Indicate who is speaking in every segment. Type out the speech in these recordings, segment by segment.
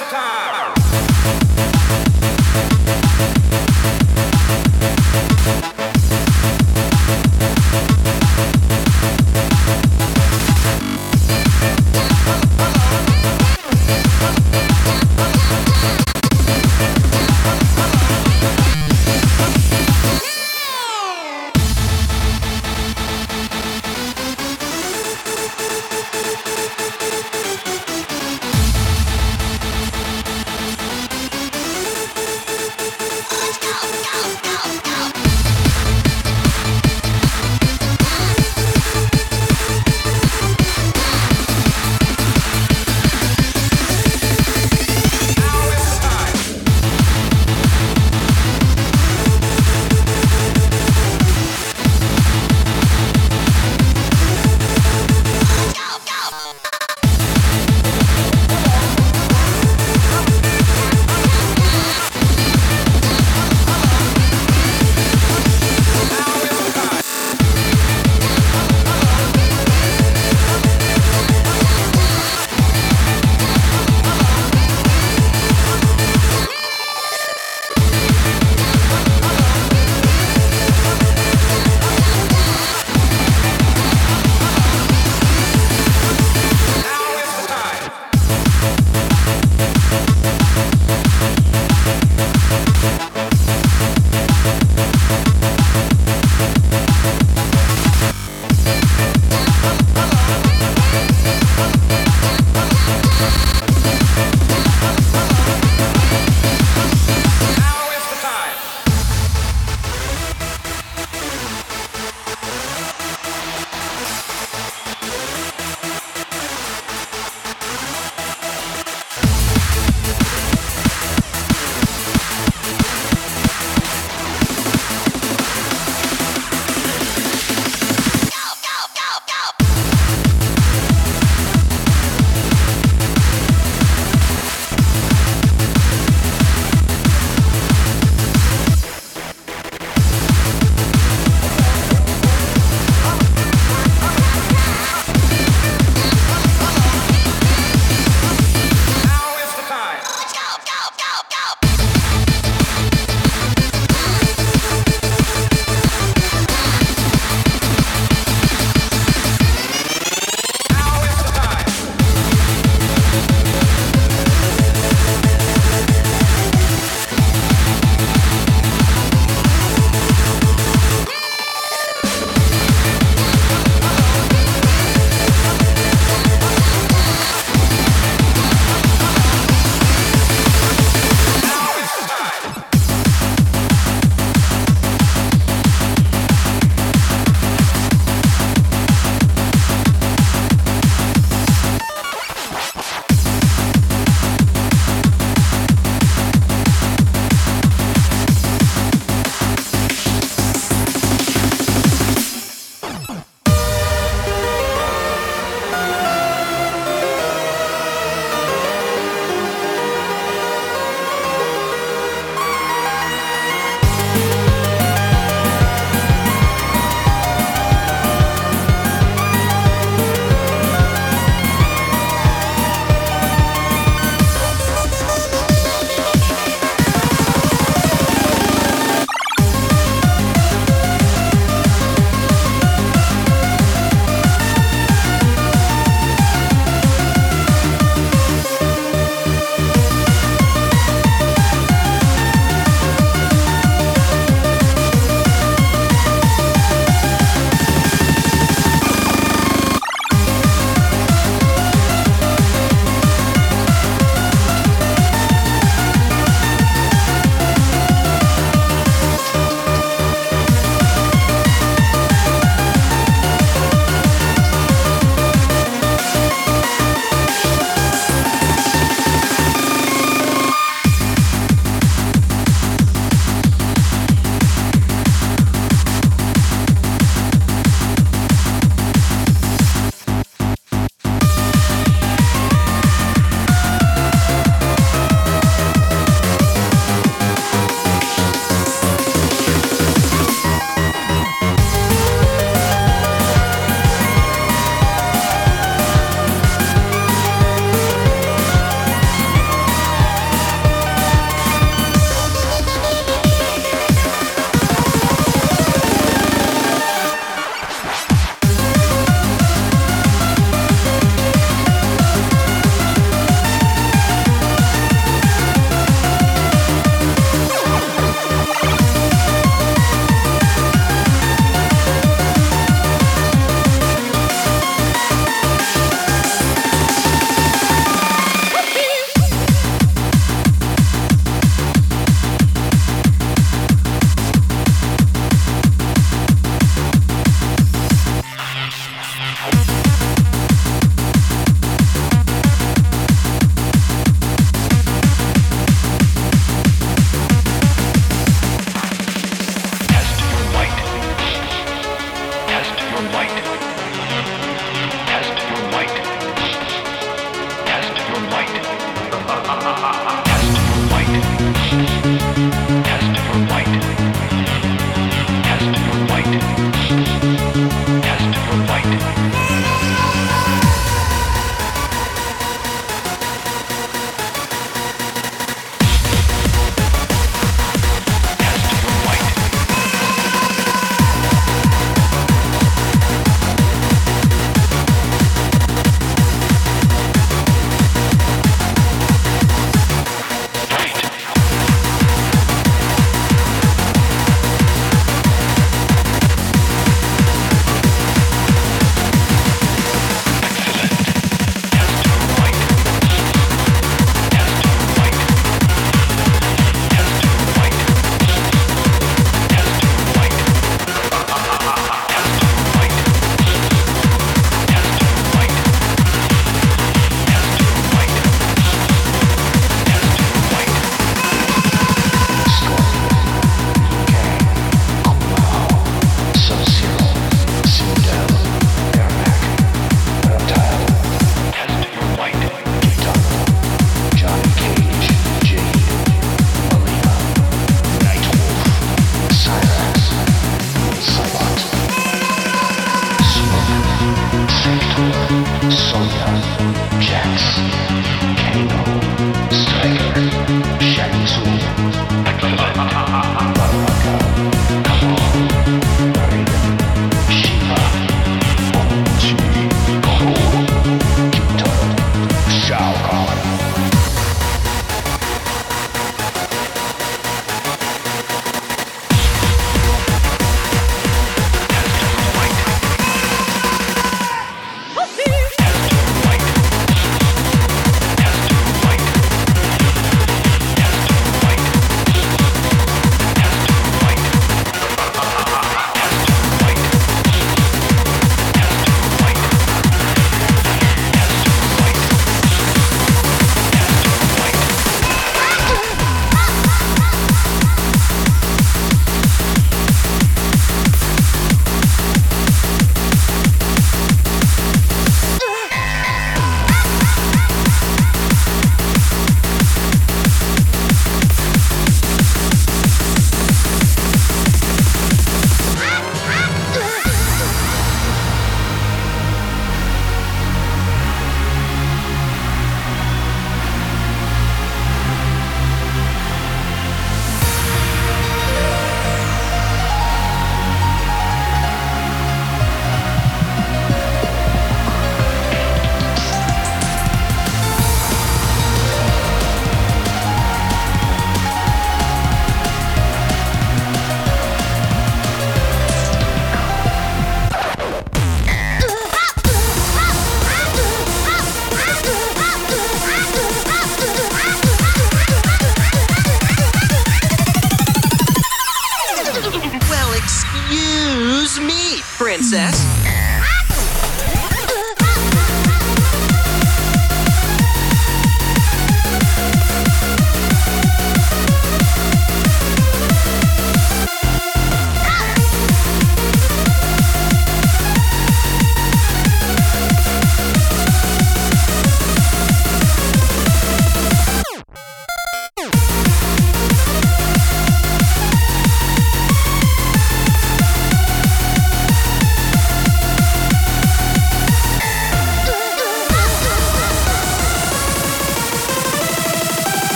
Speaker 1: the time.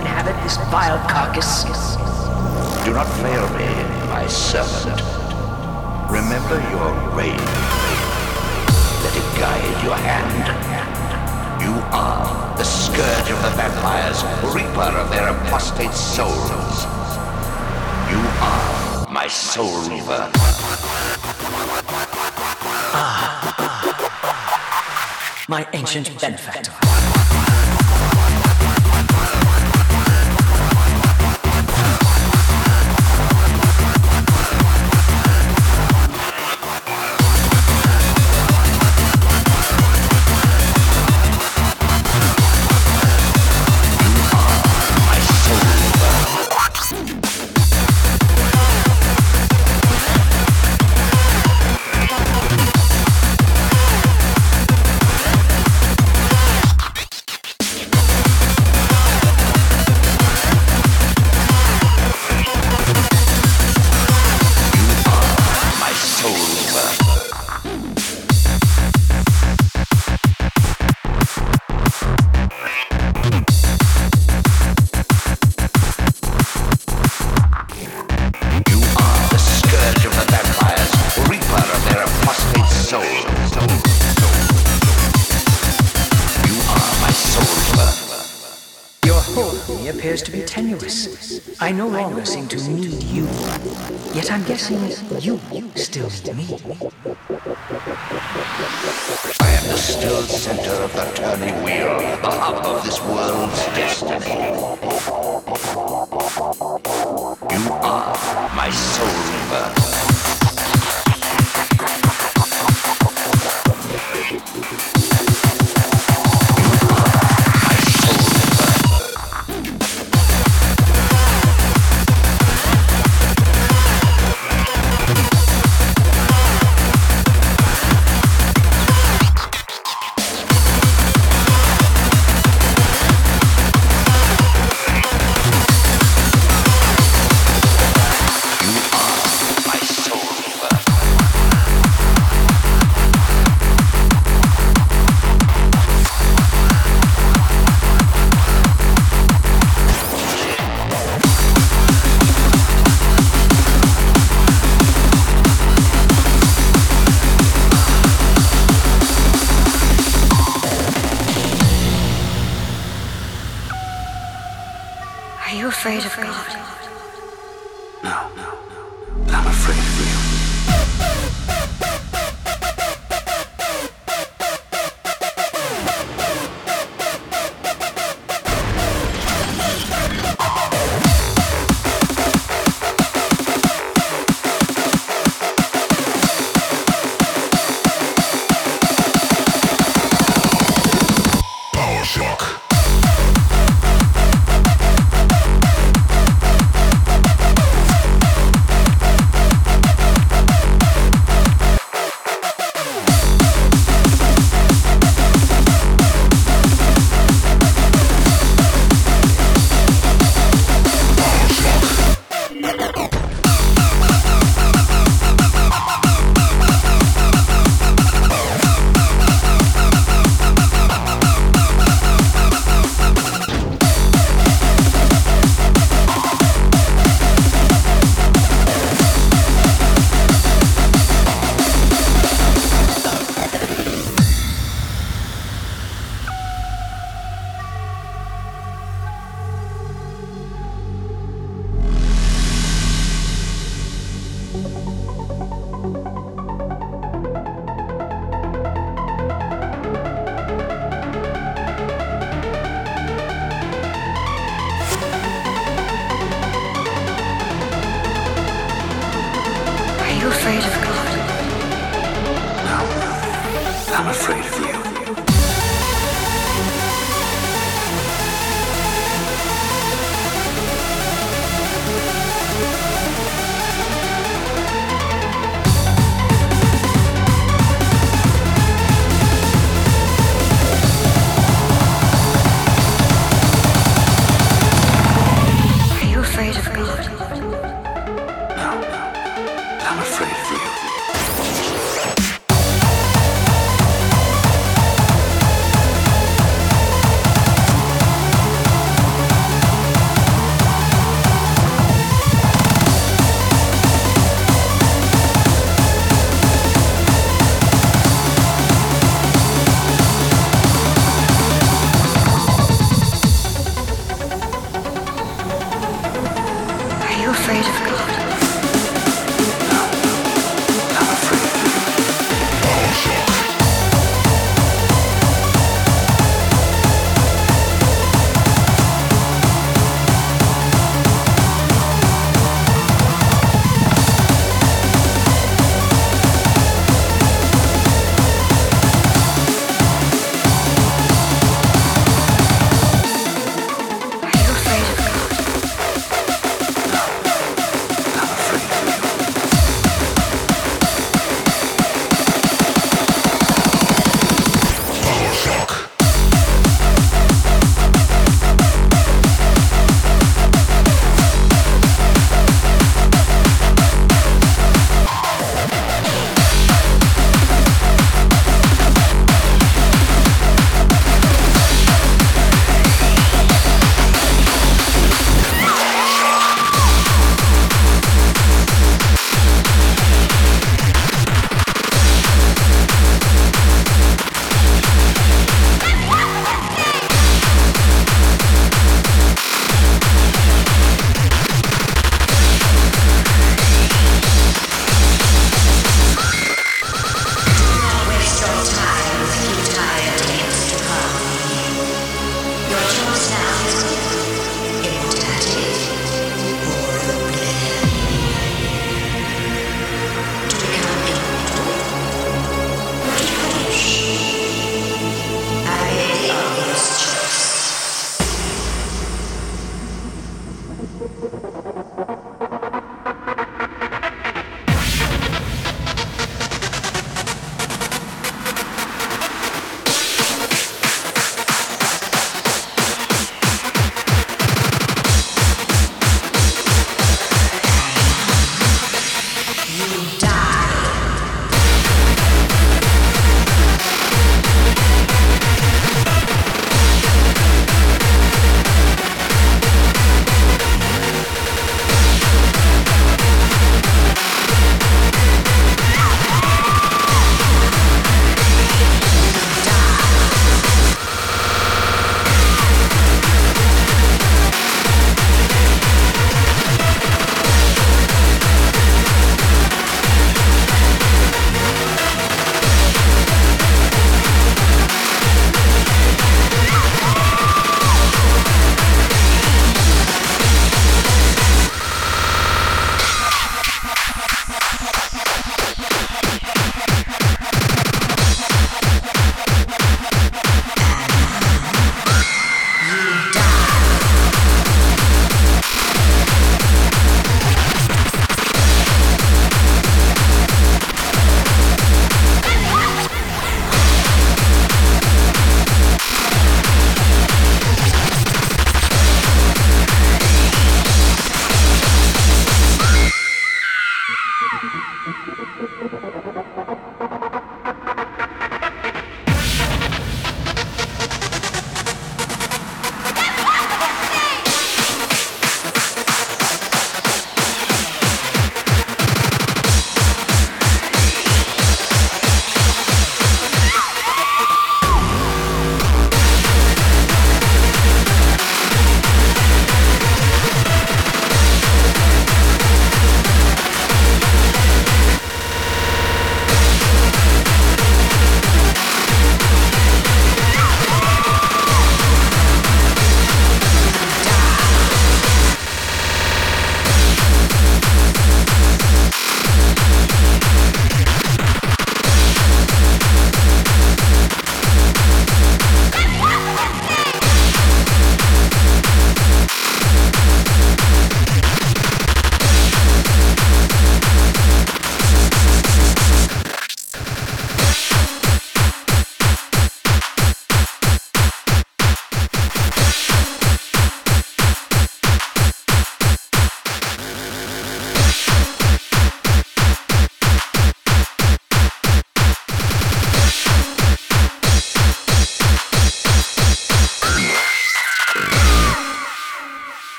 Speaker 2: Vile carcass.
Speaker 3: Do not fail me, my servant. Remember your way. Let it guide your hand. You are the scourge of the vampires, reaper of their apostate souls. You are my soul reaver.
Speaker 2: Ah, ah, ah.
Speaker 3: My
Speaker 2: ancient benefactor. I no longer seem to need you. Yet I'm guessing you still need me.
Speaker 3: I am the still center of the turning wheel, the hub of this world's